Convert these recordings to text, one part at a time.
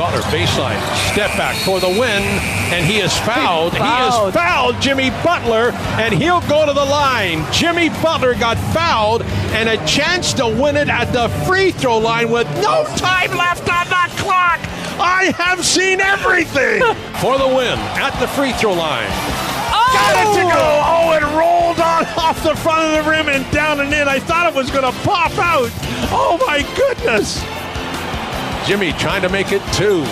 Butler baseline, step back for the win, and he is fouled. He, fouled. is fouled, Jimmy Butler, and he'll go to the line. Jimmy Butler got fouled, and a chance to win it at the free throw line with no time left on the clock. I have seen everything for the win at the free throw line. Oh! Got it to go. Oh, it rolled on off the front of the rim and down and in. I thought it was going to pop out. Oh my goodness. Jimmy trying to make it two.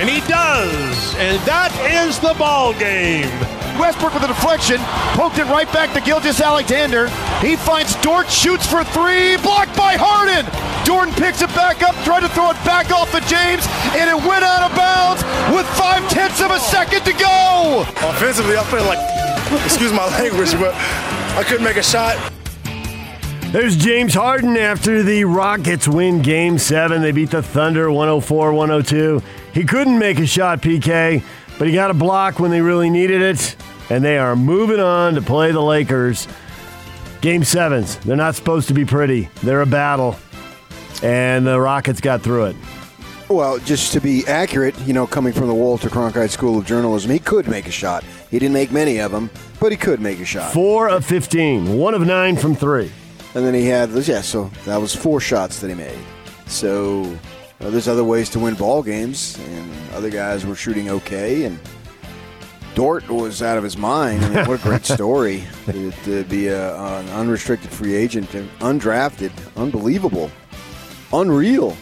And he does. And that is the ball game. Westbrook with a deflection, poked it right back to Gilgeous-Alexander. He finds Dort, shoots for three, blocked by Harden. Jordan picks it back up, tried to throw it back off of James, and it went out of bounds with five tenths of a second to go. Offensively, I feel like, excuse my language, but I couldn't make a shot. There's James Harden after the Rockets win game seven. They beat the Thunder 104 102. He couldn't make a shot, PK, but he got a block when they really needed it. And they are moving on to play the Lakers. Game sevens. They're not supposed to be pretty, they're a battle. And the Rockets got through it. Well, just to be accurate, you know, coming from the Walter Cronkite School of Journalism, he could make a shot. He didn't make many of them, but he could make a shot. Four of 15, one of nine from three. And then he had, yeah, so that was four shots that he made. So uh, there's other ways to win ball games, and other guys were shooting okay, and Dort was out of his mind. I mean, what a great story to, to be a, an unrestricted free agent, undrafted, unbelievable, unreal,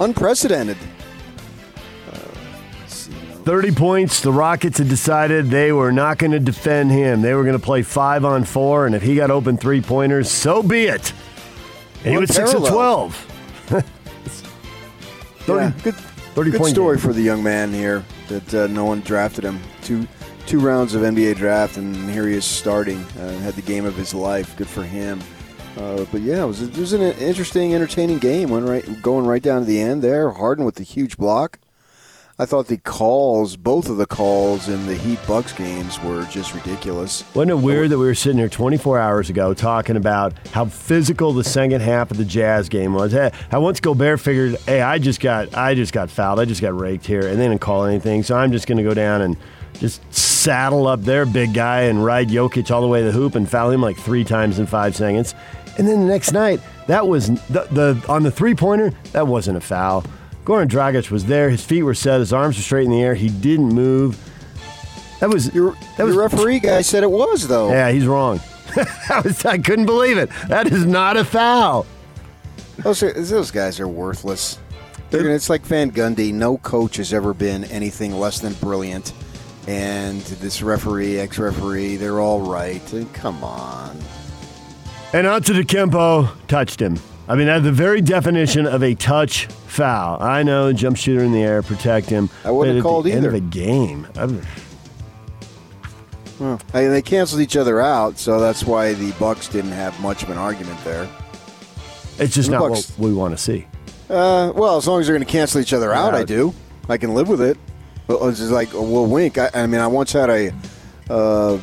unprecedented. 30 points. The Rockets had decided they were not going to defend him. They were going to play five on four, and if he got open three pointers, so be it. And he was 6 of 12. 30, Yeah, good, 30 good point story game. for the young man here that uh, no one drafted him. Two two rounds of NBA draft, and here he is starting. Uh, had the game of his life. Good for him. Uh, but yeah, it was, it was an interesting, entertaining game. Went right, going right down to the end there. Harden with the huge block. I thought the calls, both of the calls in the Heat Bucks games, were just ridiculous. Wasn't it weird that we were sitting here 24 hours ago talking about how physical the second half of the Jazz game was? Hey, how once Gobert figured, hey, I just got, I just got fouled, I just got raked here, and they didn't call anything, so I'm just going to go down and just saddle up their big guy and ride Jokic all the way to the hoop and foul him like three times in five seconds. And then the next night, that was the, the on the three pointer, that wasn't a foul. Goran Dragic was there. His feet were set. His arms were straight in the air. He didn't move. That was Your, that was your referee guy said it was though. yeah, he's wrong. I, was, I couldn't believe it. That is not a foul. Those, those guys are worthless. They're it's like Van Gundy. No coach has ever been anything less than brilliant. And this referee, ex referee, they're all right. And come on. And Antetokounmpo touched him. I mean, the very definition of a touch foul. I know, jump shooter in the air, protect him. I wouldn't have called the end either. of a game. Well, I mean, they canceled each other out, so that's why the Bucks didn't have much of an argument there. It's just The not Bucks- what we want to see. Uh, well, as long as they're going to cancel each other out, I do. I can live with it. It's just like, well, wink. I, I mean, I once had a uh,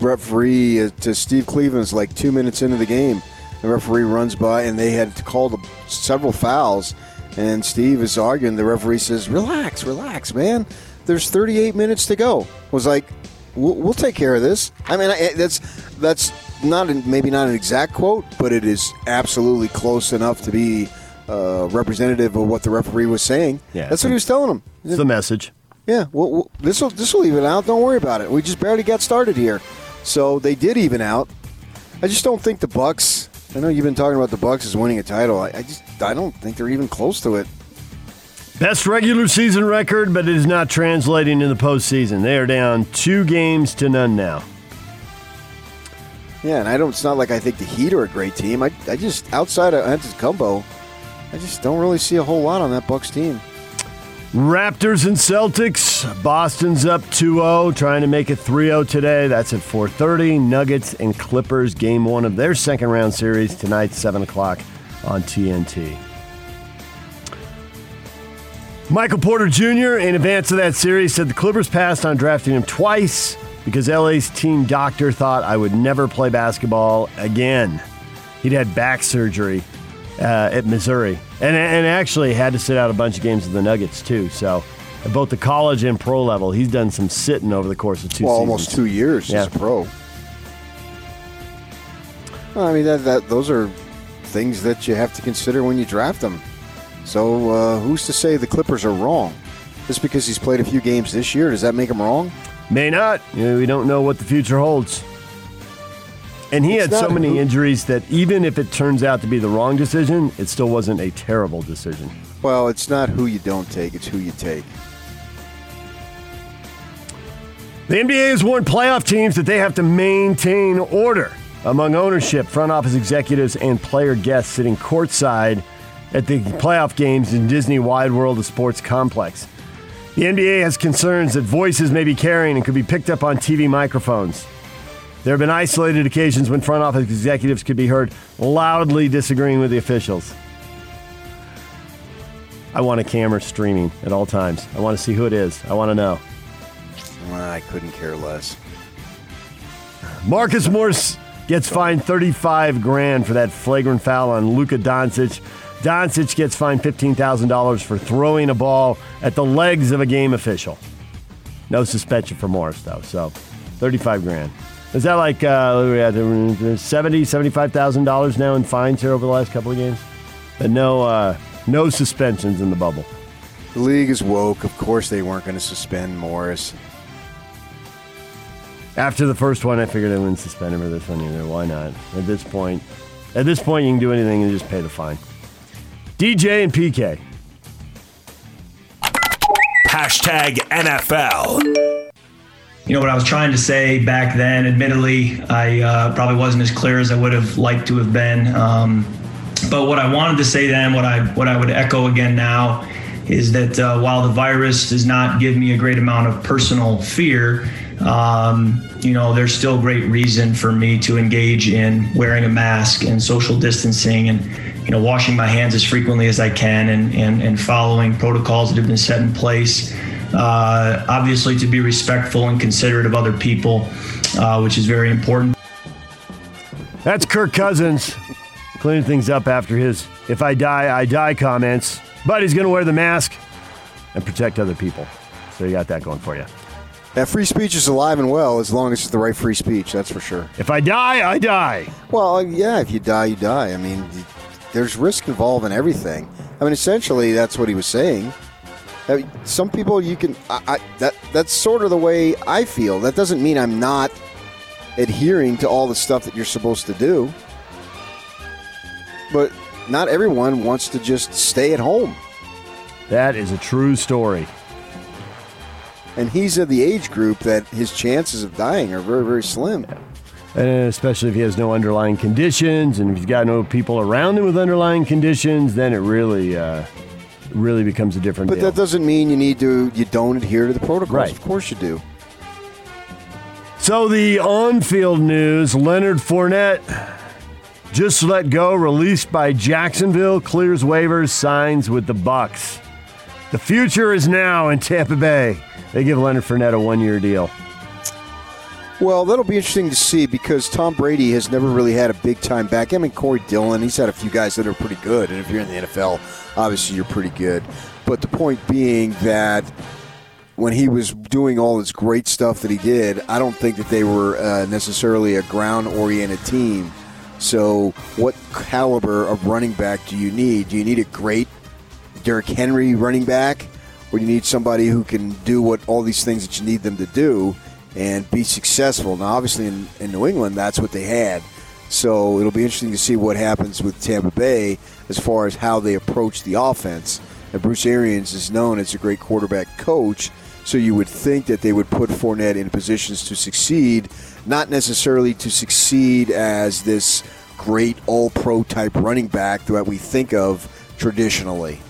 referee uh, to Steve Cleveland's like two minutes into the game. The referee runs by, and they had to call the several fouls. And Steve is arguing. The referee says, "Relax, relax, man. There's 38 minutes to go." Was like, "We'll, we'll take care of this." I mean, I, that's that's not an, maybe not an exact quote, but it is absolutely close enough to be uh, representative of what the referee was saying. Yeah. that's what he was telling them. It's the message. Yeah, well, well this will this will even out. Don't worry about it. We just barely got started here, so they did even out. I just don't think the Bucks. I know you've been talking about the Bucks as winning a title. I, I just I don't think they're even close to it. Best regular season record, but it is not translating in the postseason. They are down two games to none now. Yeah, and I don't. It's not like I think the Heat are a great team. I, I just outside of Antetokounmpo, I just don't really see a whole lot on that Bucks team. Raptors and Celtics. Boston's up 2-0, trying to make it 3-0 today. That's at 4:30. Nuggets and Clippers game one of their second round series tonight, 7 o'clock on TNT. Michael Porter Jr. in advance of that series said the Clippers passed on drafting him twice because LA's team doctor thought I would never play basketball again. He'd had back surgery uh, at Missouri, and and actually had to sit out a bunch of games with the Nuggets too. So, at both the college and pro level, he's done some sitting over the course of two. Well, seasons. almost two years Yeah. as a pro. Well, I mean, that, that those are things that you have to consider when you draft them. So, uh, who's to say the Clippers are wrong? Just because he's played a few games this year, does that make him wrong? May not. You know, we don't know what the future holds. And he It's had so many injuries that even if it turns out to be the wrong decision, it still wasn't a terrible decision. Well, it's not who you don't take; it's who you take. The NBA has warned playoff teams that they have to maintain order among ownership, front office executives, and player guests sitting courtside at the playoff games in Disney Wide World of Sports complex. The NBA has concerns that voices may be carrying and could be picked up on TV microphones. There have been isolated occasions when front office executives could be heard loudly disagreeing with the officials. I want a camera streaming at all times. I want to see who it is. I want to know. I couldn't care less. Marcus Morris gets fined 35 grand for that flagrant foul on Luka Doncic. Doncic gets fined $15,000 for throwing a ball at the legs of a game official. No suspension for Morris, though, so 35 grand. Is that like uh, we at, uh, 70, $75,000 now in fines here over the last couple of games? But no, uh, no suspensions in the bubble. The league is woke. Of course, they weren't going to suspend Morris. After the first one, I figured I wouldn't suspend him for this one either. Why not? At this point, at this point, you can do anything and just pay the fine. DJ and PK. Hashtag NFL. You know what I was trying to say back then. Admittedly, I uh, probably wasn't as clear as I would have liked to have been. Um, but what I wanted to say then, what I what I would echo again now, is that uh, while the virus does not give me a great amount of personal fear, um, you know, there's still great reason for me to engage in wearing a mask and social distancing and you know washing my hands as frequently as I can and and, and following protocols that have been set in place. Uh, obviously, to be respectful and considerate of other people, uh, which is very important. That's Kirk Cousins cleaning things up after his "If I die, I die" comments. But he's going to wear the mask and protect other people. So you got that going for you. That free speech is alive and well as long as it's the right free speech. That's for sure. If I die, I die. Well, yeah, if you die, you die. I mean, there's risk involved in everything. I mean, essentially, that's what he was saying. Some people you can. I, I, that that's sort of the way I feel. That doesn't mean I'm not adhering to all the stuff that you're supposed to do. But not everyone wants to just stay at home. That is a true story. And he's of the age group that his chances of dying are very, very slim. And especially if he has no underlying conditions and if he's got no people around him with underlying conditions, then it really, uh, really becomes a different deal. But deal. that doesn't mean you need to. You don't adhere to the protocols. Right. Of course you do. So the on-field news: Leonard Fournette just let go, released by Jacksonville, clears waivers, signs with the Bucs. The future is now in Tampa Bay. They give Leonard Fournette a one-year deal. Well, that'll be interesting to see because Tom Brady has never really had a big time back. I mean, Corey Dillon, he's had a few guys that are pretty good, and if you're in the NFL, obviously you're pretty good. But the point being that when he was doing all this great stuff that he did, I don't think that they were uh, necessarily a ground oriented team. So, what caliber of running back do you need? Do you need a great Derrick Henry running back, or do you need somebody who can do what all these things that you need them to do and be successful? Now, obviously, in, in New England, that's what they had. So it'll be interesting to see what happens with Tampa Bay as far as how they approach the offense. And Bruce Arians is known as a great quarterback coach, so you would think that they would put Fournette in positions to succeed, not necessarily to succeed as this great all-pro type running back that we think of traditionally.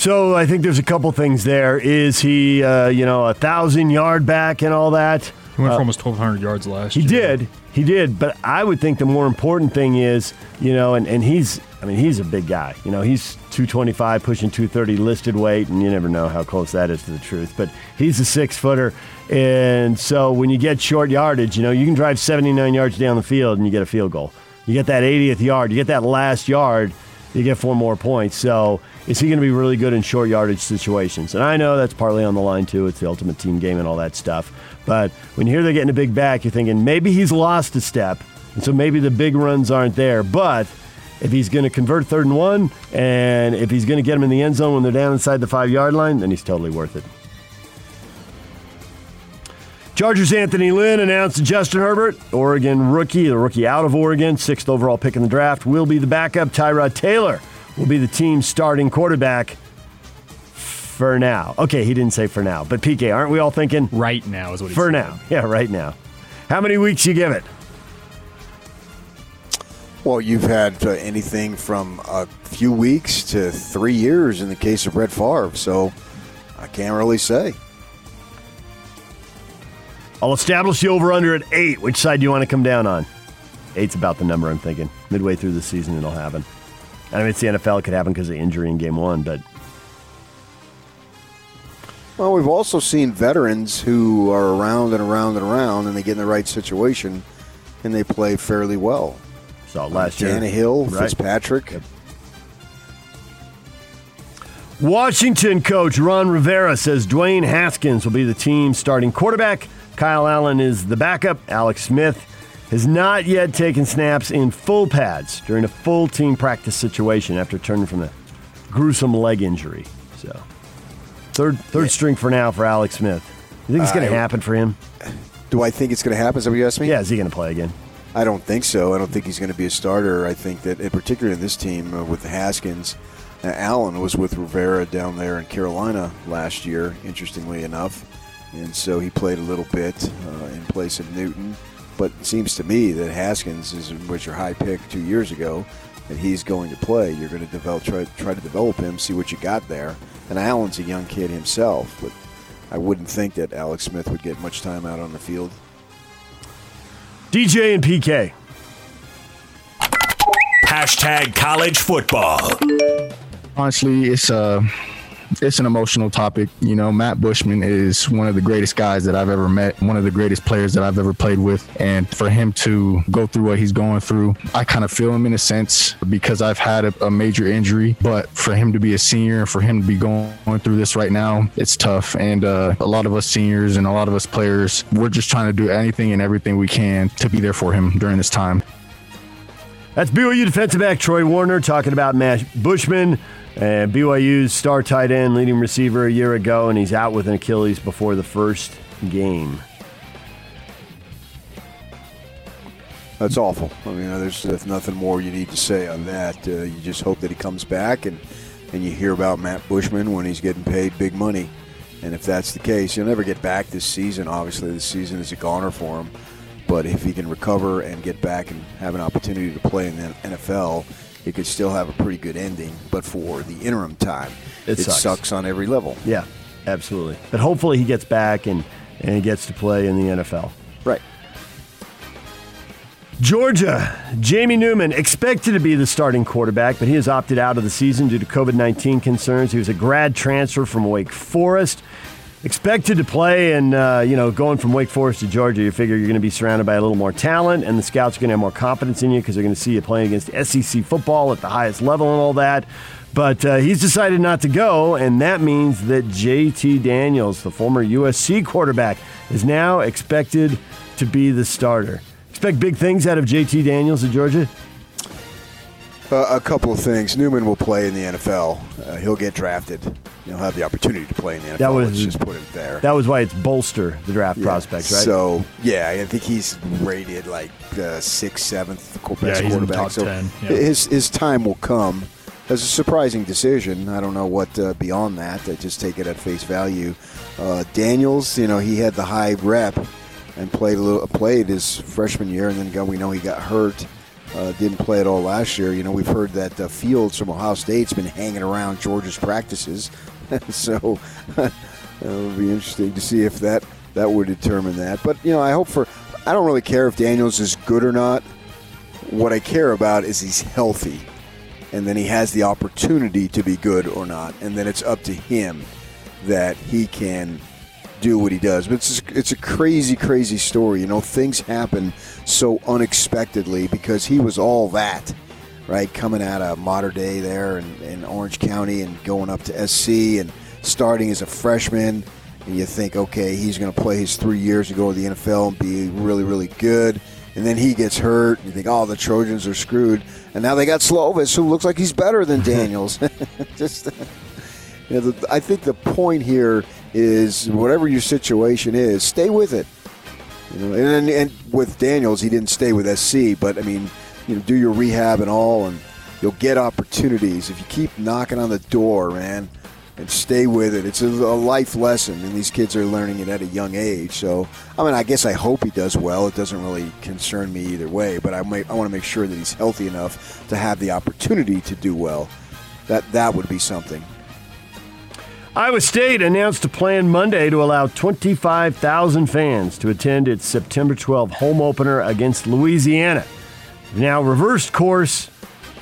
So I think there's a couple things there. Is he, uh, you know, a thousand yard back and all that? He went Uh, for almost 1,200 yards last year. He year. did. He did. But I would think the more important thing is, you know, and, and he's, I mean, he's a big guy. You know, he's 225, pushing 230 listed weight, and you never know how close that is to the truth. But he's a six footer. And so when you get short yardage, you know, you can drive 79 yards down the field and you get a field goal. You get that 80th yard, you get that last yard, you get four more points. So is he going to be really good in short yardage situations? And I know that's partly on the line, too. It's the ultimate team game and all that stuff. But when you hear they're getting a big back, you're thinking maybe he's lost a step. And so maybe the big runs aren't there. But if he's going to convert third and one, and if he's going to get them in the end zone when they're down inside the five yard line, then he's totally worth it. Chargers Anthony Lynn announced Justin Herbert, Oregon rookie, the rookie out of Oregon, sixth overall pick in the draft, will be the backup. Tyrod Taylor will be the team's starting quarterback for now. Okay, he didn't say for now, but PK, aren't we all thinking Right now is what he for said. now? Yeah, right now. How many weeks you give it? Well, you've had uh, anything from a few weeks to three years in the case of Brett Favre, so I can't really say. I'll establish the over under at eight. Which side do you want to come down on? Eight's about the number I'm thinking. Midway through the season, it'll happen. I mean, it's the NFL. It could happen because of injury in game one, but Well, we've also seen veterans who are around and around and around, and they get in the right situation, and they play fairly well. saw it last year. Tannehill, Right. Fitzpatrick. Washington coach Ron Rivera says Dwayne Haskins will be the team's starting quarterback. Kyle Allen is the backup. Alex Smith has not yet taken snaps in full pads during a full team practice situation after turning from a gruesome leg injury. So, third third string for now for Alex Smith. You think it's going to I- happen for him? Do I think it's going to happen? Is that what you asked me? Yeah, is he going to play again? I don't think so. I don't think he's going to be a starter. I think that, in particular in this team uh, with the Haskins, uh, Allen was with Rivera down there in Carolina last year, interestingly enough. And so he played a little bit uh, in place of Newton. But it seems to me that Haskins is, was your high pick two years ago, and he's going to play. You're going to develop, try, try to develop him, see what you got there. And Allen's a young kid himself, but I wouldn't think that Alex Smith would get much time out on the field. DJ and PK. Hashtag college football. honestly, it's a it's an emotional topic. You know, Matt Bushman is one of the greatest guys that I've ever met, one of the greatest players that I've ever played with. And for him to go through what he's going through, I kind of feel him in a sense because I've had a, a major injury. But for him to be a senior and for him to be going, going through this right now, it's tough. And uh, a lot of us seniors and a lot of us players, we're just trying to do anything and everything we can to be there for him during this time. That's BYU defensive back Troy Warner talking about Matt Bushman, uh, BYU's star tight end, leading receiver a year ago, and he's out with an Achilles before the first game. That's awful. I mean, there's, there's nothing more you need to say on that. Uh, you just hope that he comes back, and, and you hear about Matt Bushman when he's getting paid big money. And if that's the case, he'll never get back this season. Obviously, this season is a goner for him. But if he can recover and get back and have an opportunity to play in the NFL, he could still have a pretty good ending. But for the interim time, It it, sucks. sucks on every level. Yeah, absolutely. But hopefully he gets back and, and he gets to play in the NFL. Right. Georgia, Jamie Newman expected to be the starting quarterback, but he has opted out of the season due to COVID 19 concerns. He was a grad transfer from Wake Forest. Expected to play, and uh, you know, going from Wake Forest to Georgia, you figure you're going to be surrounded by a little more talent, and the scouts are going to have more confidence in you because they're going to see you playing against SEC football at the highest level and all that. But uh, he's decided not to go, and that means that JT Daniels, the former USC quarterback, is now expected to be the starter. Expect big things out of JT Daniels at Georgia. Uh, a couple of things. Newman will play in the NFL. Uh, he'll get drafted. He'll have the opportunity to play in the NFL. That was- Let's just put it there. That was why it's bolster the draft Yeah. prospects, right? So yeah, I think he's rated like uh, sixth, seventh qu- best Yeah, he's in the quarterback. top so 10, yeah. his his time will come. That's a surprising decision. I don't know what uh, beyond that. I just take it at face value. Uh, Daniels, you know, he had the high rep and played a little, played his freshman year, and then got, we know he got hurt uh, didn't play at all last year. You know, we've heard that uh, Fields from Ohio State's been hanging around Georgia's practices, so it'll be interesting to see if that that would determine that. But you know, I hope for. I don't really care if Daniels is good or not. What I care about is he's healthy, and then he has the opportunity to be good or not, and then it's up to him that he can do what he does. But it's it's a crazy, crazy story. You know, things happen so unexpectedly because he was all that, right? Coming out of Mater Dei there in, in Orange County and going up to SC and starting as a freshman. And you think, okay, he's going to play his three years to go to the NFL and be really, really good. And then he gets hurt. And you think, oh, the Trojans are screwed. And now they got Slovis, who looks like he's better than Daniels. Just, you know, the, I think the point here is whatever your situation is, stay with it. You know, and, and with Daniels, he didn't stay with SC, but I mean, you know, do your rehab and all, and you'll get opportunities if you keep knocking on the door, man, and stay with it. It's a, a life lesson, and these kids are learning it at a young age. So, I mean, I guess I hope he does well. It doesn't really concern me either way, but I, may, I want to make sure that he's healthy enough to have the opportunity to do well. That that would be something. Iowa State announced a plan Monday to allow 25,000 fans to attend its September 12 home opener against Louisiana. They've now reversed course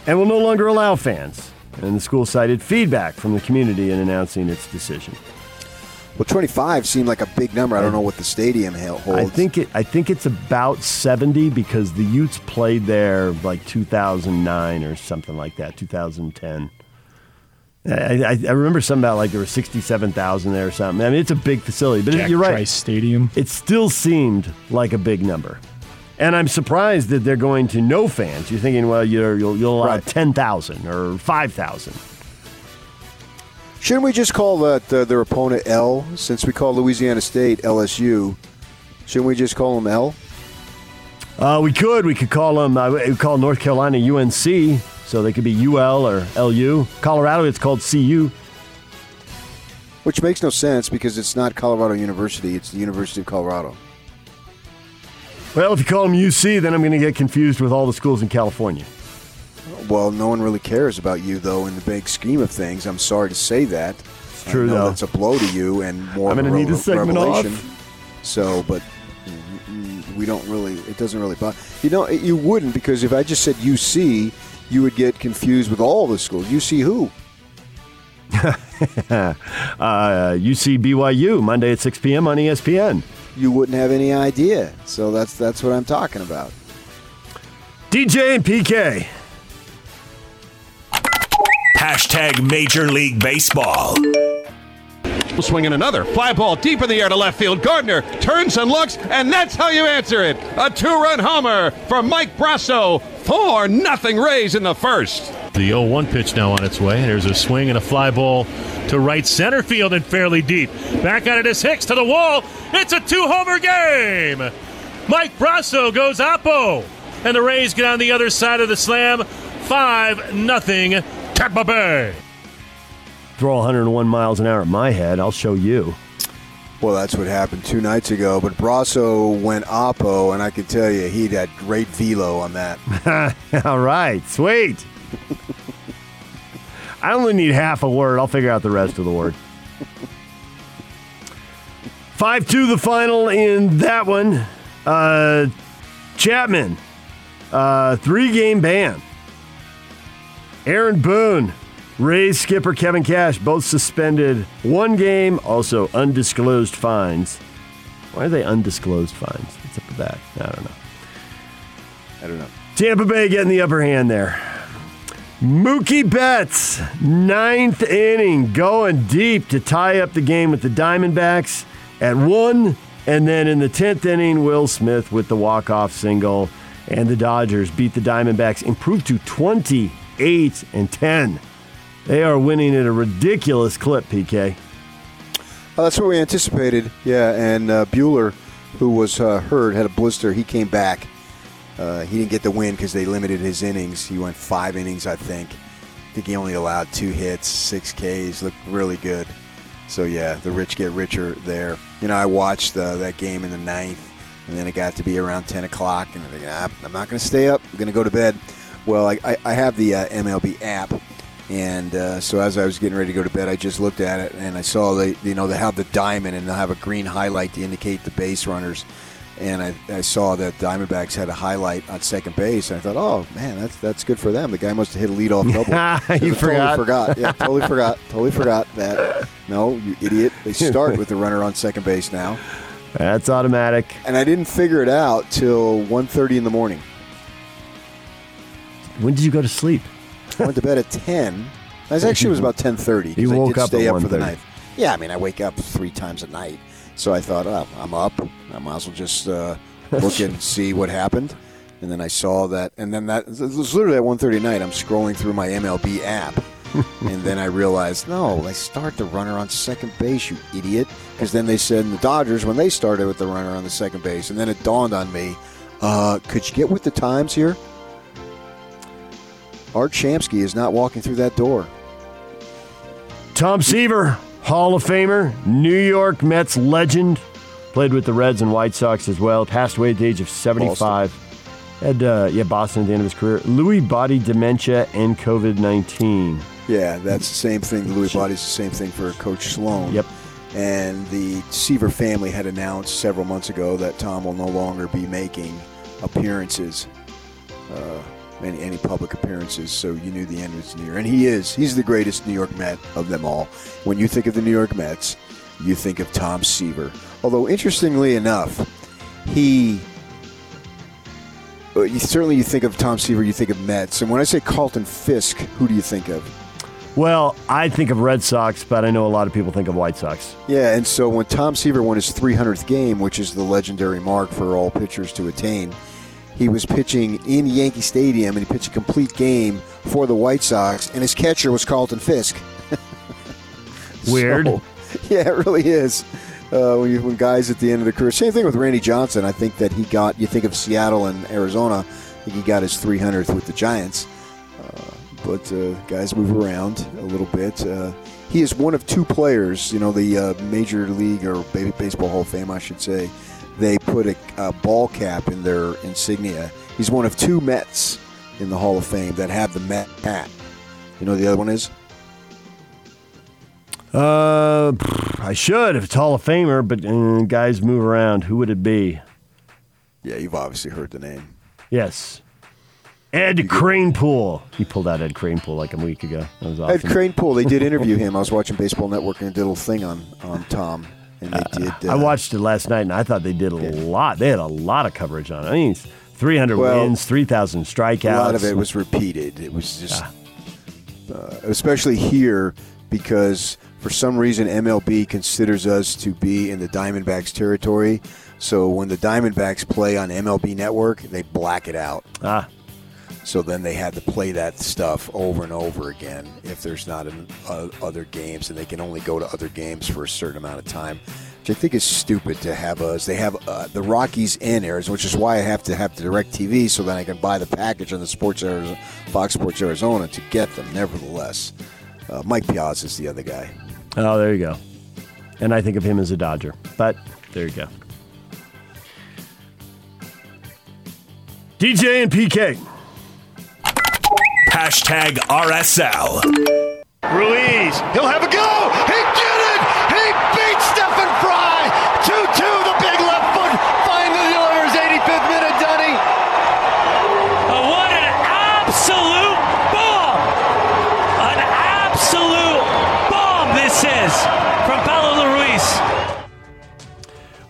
and will no longer allow fans. And the school cited feedback from the community in announcing its decision. Well, 25 seemed like a big number. I don't know what the stadium holds. I think it. I think it's about 70 because the Utes played there like 2009 or something like that, 2010. I, I, I remember something about like there were 67,000 there or something. I mean, it's a big facility, but Jack you're right. Trice Stadium. It still seemed like a big number. And I'm surprised that they're going to no fans. You're thinking, well, you're, you'll, you'll allow Right. 10,000 or 5,000. Shouldn't we just call that uh, their opponent L since we call Louisiana State LSU? Shouldn't we just call them L? Uh, we could. We could call them, uh, we could call North Carolina UNC, so they could be UL or LU. Colorado, it's called CU. Which makes no sense because it's not Colorado University; it's the University of Colorado. Well, if you call them UC, then I'm going to get confused with all the schools in California. Well, no one really cares about you, though, in the big scheme of things. I'm sorry to say that. It's true, though. That's a blow to you and more. I'm gonna need a segment revelation. off. So, but we don't really. It doesn't really bother. You know, you wouldn't because if I just said UC, you would get confused with all the schools. You see who? uh, UC BYU, Monday at 6 p.m. on ESPN. You wouldn't have any idea. So that's that's what I'm talking about. DJ and PK. Hashtag Major League Baseball. Swinging another fly ball deep in the air to left field. Gardner turns and looks, and that's how you answer it. A two-run homer for Mike Brosseau. Four nothing Rays in the first. The 0 1 pitch now on its way. There's a swing and a fly ball to right center field and fairly deep. Back at it is Hicks to the wall. It's a two homer game. Mike Brosseau goes Oppo. And the Rays get on the other side of the slam. 5 nothing Tampa Bay. Throw 101 miles an hour at my head. I'll show you. Well, that's what happened two nights ago. But Brosseau went oppo, and I can tell you he had great velo on that. All right, sweet. I only need half a word. I'll figure out the rest of the word. 5 2 the final in that one. Uh, Chapman, uh, three game ban. Aaron Boone, Rays skipper Kevin Cash, both suspended one game, also undisclosed fines. Why are they undisclosed fines? What's up with that? I don't know. I don't know. Tampa Bay getting the upper hand there. Mookie Betts, ninth inning, going deep to tie up the game with the Diamondbacks at one. And then in the 10th inning, Will Smith with the walk-off single. And the Dodgers beat the Diamondbacks, improved to 28 and 10. They are winning at a ridiculous clip, PK. Oh, that's what we anticipated. Yeah, and uh, Buehler, who was uh, hurt, had a blister. He came back. Uh, he didn't get the win because they limited his innings. He went five innings, I think. I think he only allowed two hits, six Ks. Looked really good. So yeah, the rich get richer there. You know, I watched uh, that game in the ninth. And then it got to be around 10 o'clock, and I'm ah, I'm not going to stay up. I'm going to go to bed. Well, I, I, I have the uh, MLB app, and uh, so as I was getting ready to go to bed, I just looked at it and I saw they, you know, they have the diamond and they'll have a green highlight to indicate the base runners. And I, I saw that Diamondbacks had a highlight on second base, and I thought, oh man, that's that's good for them. The guy must have hit a leadoff double. You forgot. Totally forgot. Yeah, totally forgot. Totally forgot that. No, you idiot. They start with the runner on second base now. That's automatic. And I didn't figure it out till 1.30 in the morning. When did you go to sleep? I went to bed at 10. It was actually it was about ten thirty. You I woke did up stay up for the night. Yeah, I mean, I wake up three times a night. So I thought, oh, I'm up. I might as well just uh, look and see what happened. And then I saw that, and then that it was literally at 1.30 at night. I'm scrolling through my MLB app, and then I realized, no, they start the runner on second base, you idiot. Because then they said in the Dodgers when they started with the runner on the second base, and then it dawned on me, uh, could you get with the times here? Art Shamsky is not walking through that door. Tom Seaver, Hall of Famer, New York Mets legend, played with the Reds and White Sox as well. Passed away at the age of 75. Had uh, yeah Boston at the end of his career. Lewy body dementia and COVID 19. Yeah, that's the same thing. Lewy body's the same thing for Coach Sloan. Yep. And the Seaver family had announced several months ago that Tom will no longer be making appearances, uh, any any public appearances. So you knew the end was near, and he is. He's the greatest New York Met of them all. When you think of the New York Mets, you think of Tom Seaver. Although interestingly enough, he. uh, You, certainly, you think of Tom Seaver, you think of Mets. And when I say Carlton Fisk, who do you think of? Well, I think of Red Sox, but I know a lot of people think of White Sox. Yeah, and so when Tom Seaver won his 300th game, which is the legendary mark for all pitchers to attain, he was pitching in Yankee Stadium and he pitched a complete game for the White Sox, and his catcher was Carlton Fisk. Weird. So, yeah, it really is. Uh, when, you, when guys at the end of the career, same thing with Randy Johnson. I think that he got. You think of Seattle and Arizona. I think he got his 300th with the Giants. Uh, but uh, guys move around a little bit. Uh, he is one of two players. You know, the uh, Major League or Ba- Baseball Hall of Fame, I should say. They put a, a ball cap in their insignia. He's one of two Mets in the Hall of Fame that have the Met hat. You know who the other one is? Uh, I should if it's Hall of Famer, but uh, guys move around. Who would it be? Yeah, you've obviously heard the name. Yes. Ed Kranepool. He pulled out Ed Kranepool like a week ago. That was Ed awesome. Kranepool. They did interview him. I was watching Baseball Network and did a little thing on on Tom, and they did. I uh, watched it last night, and I thought they did a lot. They had a lot of coverage on it. I mean, 300 Well, wins, 3,000 strikeouts. A lot of it was repeated. It was just, uh, especially here, because for some reason MLB considers us to be in the Diamondbacks territory. So when the Diamondbacks play on MLB Network, they black it out. Ah. So then they had to play that stuff over and over again if there's not in, uh, other games, and they can only go to other games for a certain amount of time. Which I think is stupid to have us. They have uh, the Rockies in Arizona, which is why I have to have the Direct TV so that I can buy the package on the Sports Arizona, Fox Sports Arizona to get them. Nevertheless, uh, Mike Piazza is the other guy. Oh, there you go. And I think of him as a Dodger. But there you go. DJ and PK. Hashtag RSL. Ruiz, he'll have a go. He did it. He beat Stefan Frei. 2-2, the big left foot finally delivers 85th minute, Dunny. Oh, what an absolute bomb! An absolute bomb this is from Pablo Ruiz.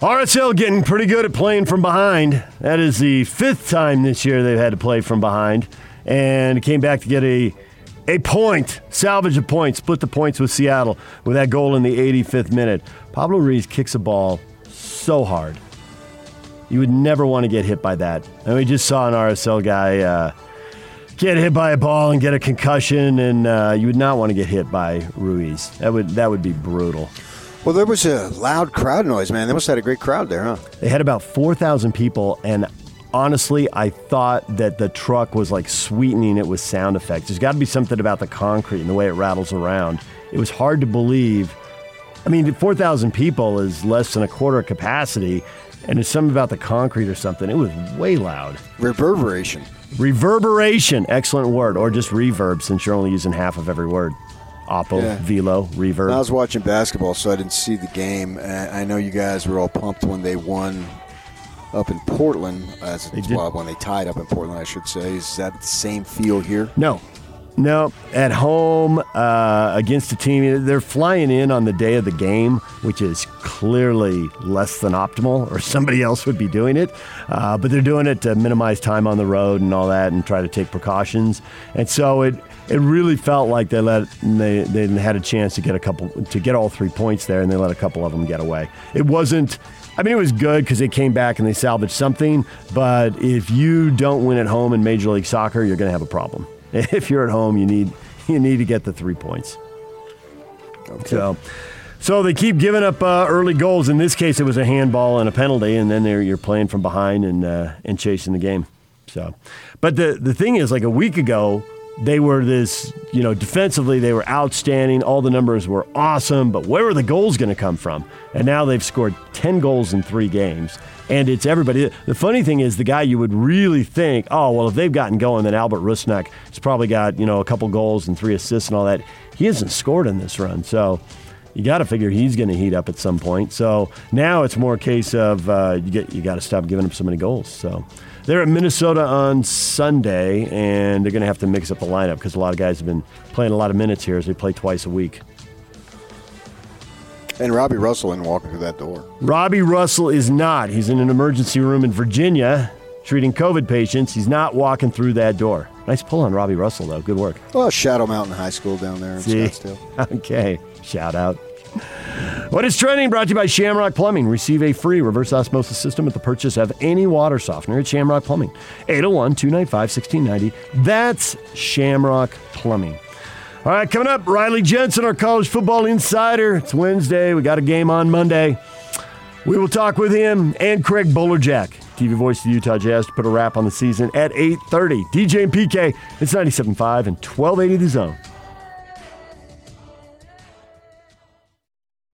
RSL getting pretty good at playing from behind. That is the fifth time this year they've had to play from behind, and came back to get a a point, salvage a point, split the points with Seattle with that goal in the 85th minute. Pablo Ruiz kicks a ball so hard. You would never want to get hit by that. And we just saw an RSL guy uh, get hit by a ball and get a concussion, and uh, you would not want to get hit by Ruiz. That would that would be brutal. Well, there was a loud crowd noise, man. They must have had a great crowd there, huh? They had about 4,000 people, and honestly, I thought that the truck was like sweetening it with sound effects. There's got to be something about the concrete and the way it rattles around. It was hard to believe. I mean, 4,000 people is less than a quarter capacity, and it's something about the concrete or something. It was way loud. Reverberation. Reverberation, excellent word, or just reverb since you're only using half of every word. Oppo, Yeah. velo, reverb. I was watching basketball, so I didn't see the game. I know you guys were all pumped when they won up in Portland. As did. well, when they tied up in Portland, I should say. Is that the same feel here? No, no. At home uh, against a team, they're flying in on the day of the game, which is clearly less than optimal, or somebody else would be doing it. Uh, but they're doing it to minimize time on the road and all that, and try to take precautions. And so it it really felt like they let they they had a chance to get a couple to get all three points there, and they let a couple of them get away. It wasn't. I mean, it was good because they came back and they salvaged something. But if you don't win at home in Major League Soccer, you're going to have a problem. If you're at home, you need you need to get the three points. So, so they keep giving up uh, early goals. In this case, it was a handball and a penalty, and then they're, you're playing from behind and uh, and chasing the game. So, but the the thing is, like a week ago, they were this you know defensively they were outstanding. All the numbers were awesome, but where were the goals going to come from? And now they've scored ten goals in three games. And it's everybody. The funny thing is, the guy you would really think, oh, well, if they've gotten going, then Albert Rusnak has probably got, you know, a couple goals and three assists and all that. He hasn't scored in this run. So you got to figure he's going to heat up at some point. So now it's more a case of uh, you get you got to stop giving up so many goals. So they're at Minnesota on Sunday, and they're going to have to mix up the lineup because a lot of guys have been playing a lot of minutes here as they play twice a week. And Robbie Russell isn't walking through that door. Robbie Russell is not. He's in an emergency room in Virginia treating COVID patients. He's not walking through that door. Nice pull on Robbie Russell, though. Good work. Well, Shadow Mountain High School down there in See? Scottsdale. Okay. Shout out. What is trending? Brought to you by Shamrock Plumbing. Receive a free reverse osmosis system at the purchase of any water softener at Shamrock Plumbing. 801 295 1690. That's Shamrock Plumbing. All right, coming up, Riley Jensen, our college football insider. It's Wednesday. We got a game on Monday. We will talk with him and Craig Bolerjack, TV voice of the Utah Jazz, to put a wrap on the season at 8.30. DJ and PK, it's 97.5 and 1280 The Zone.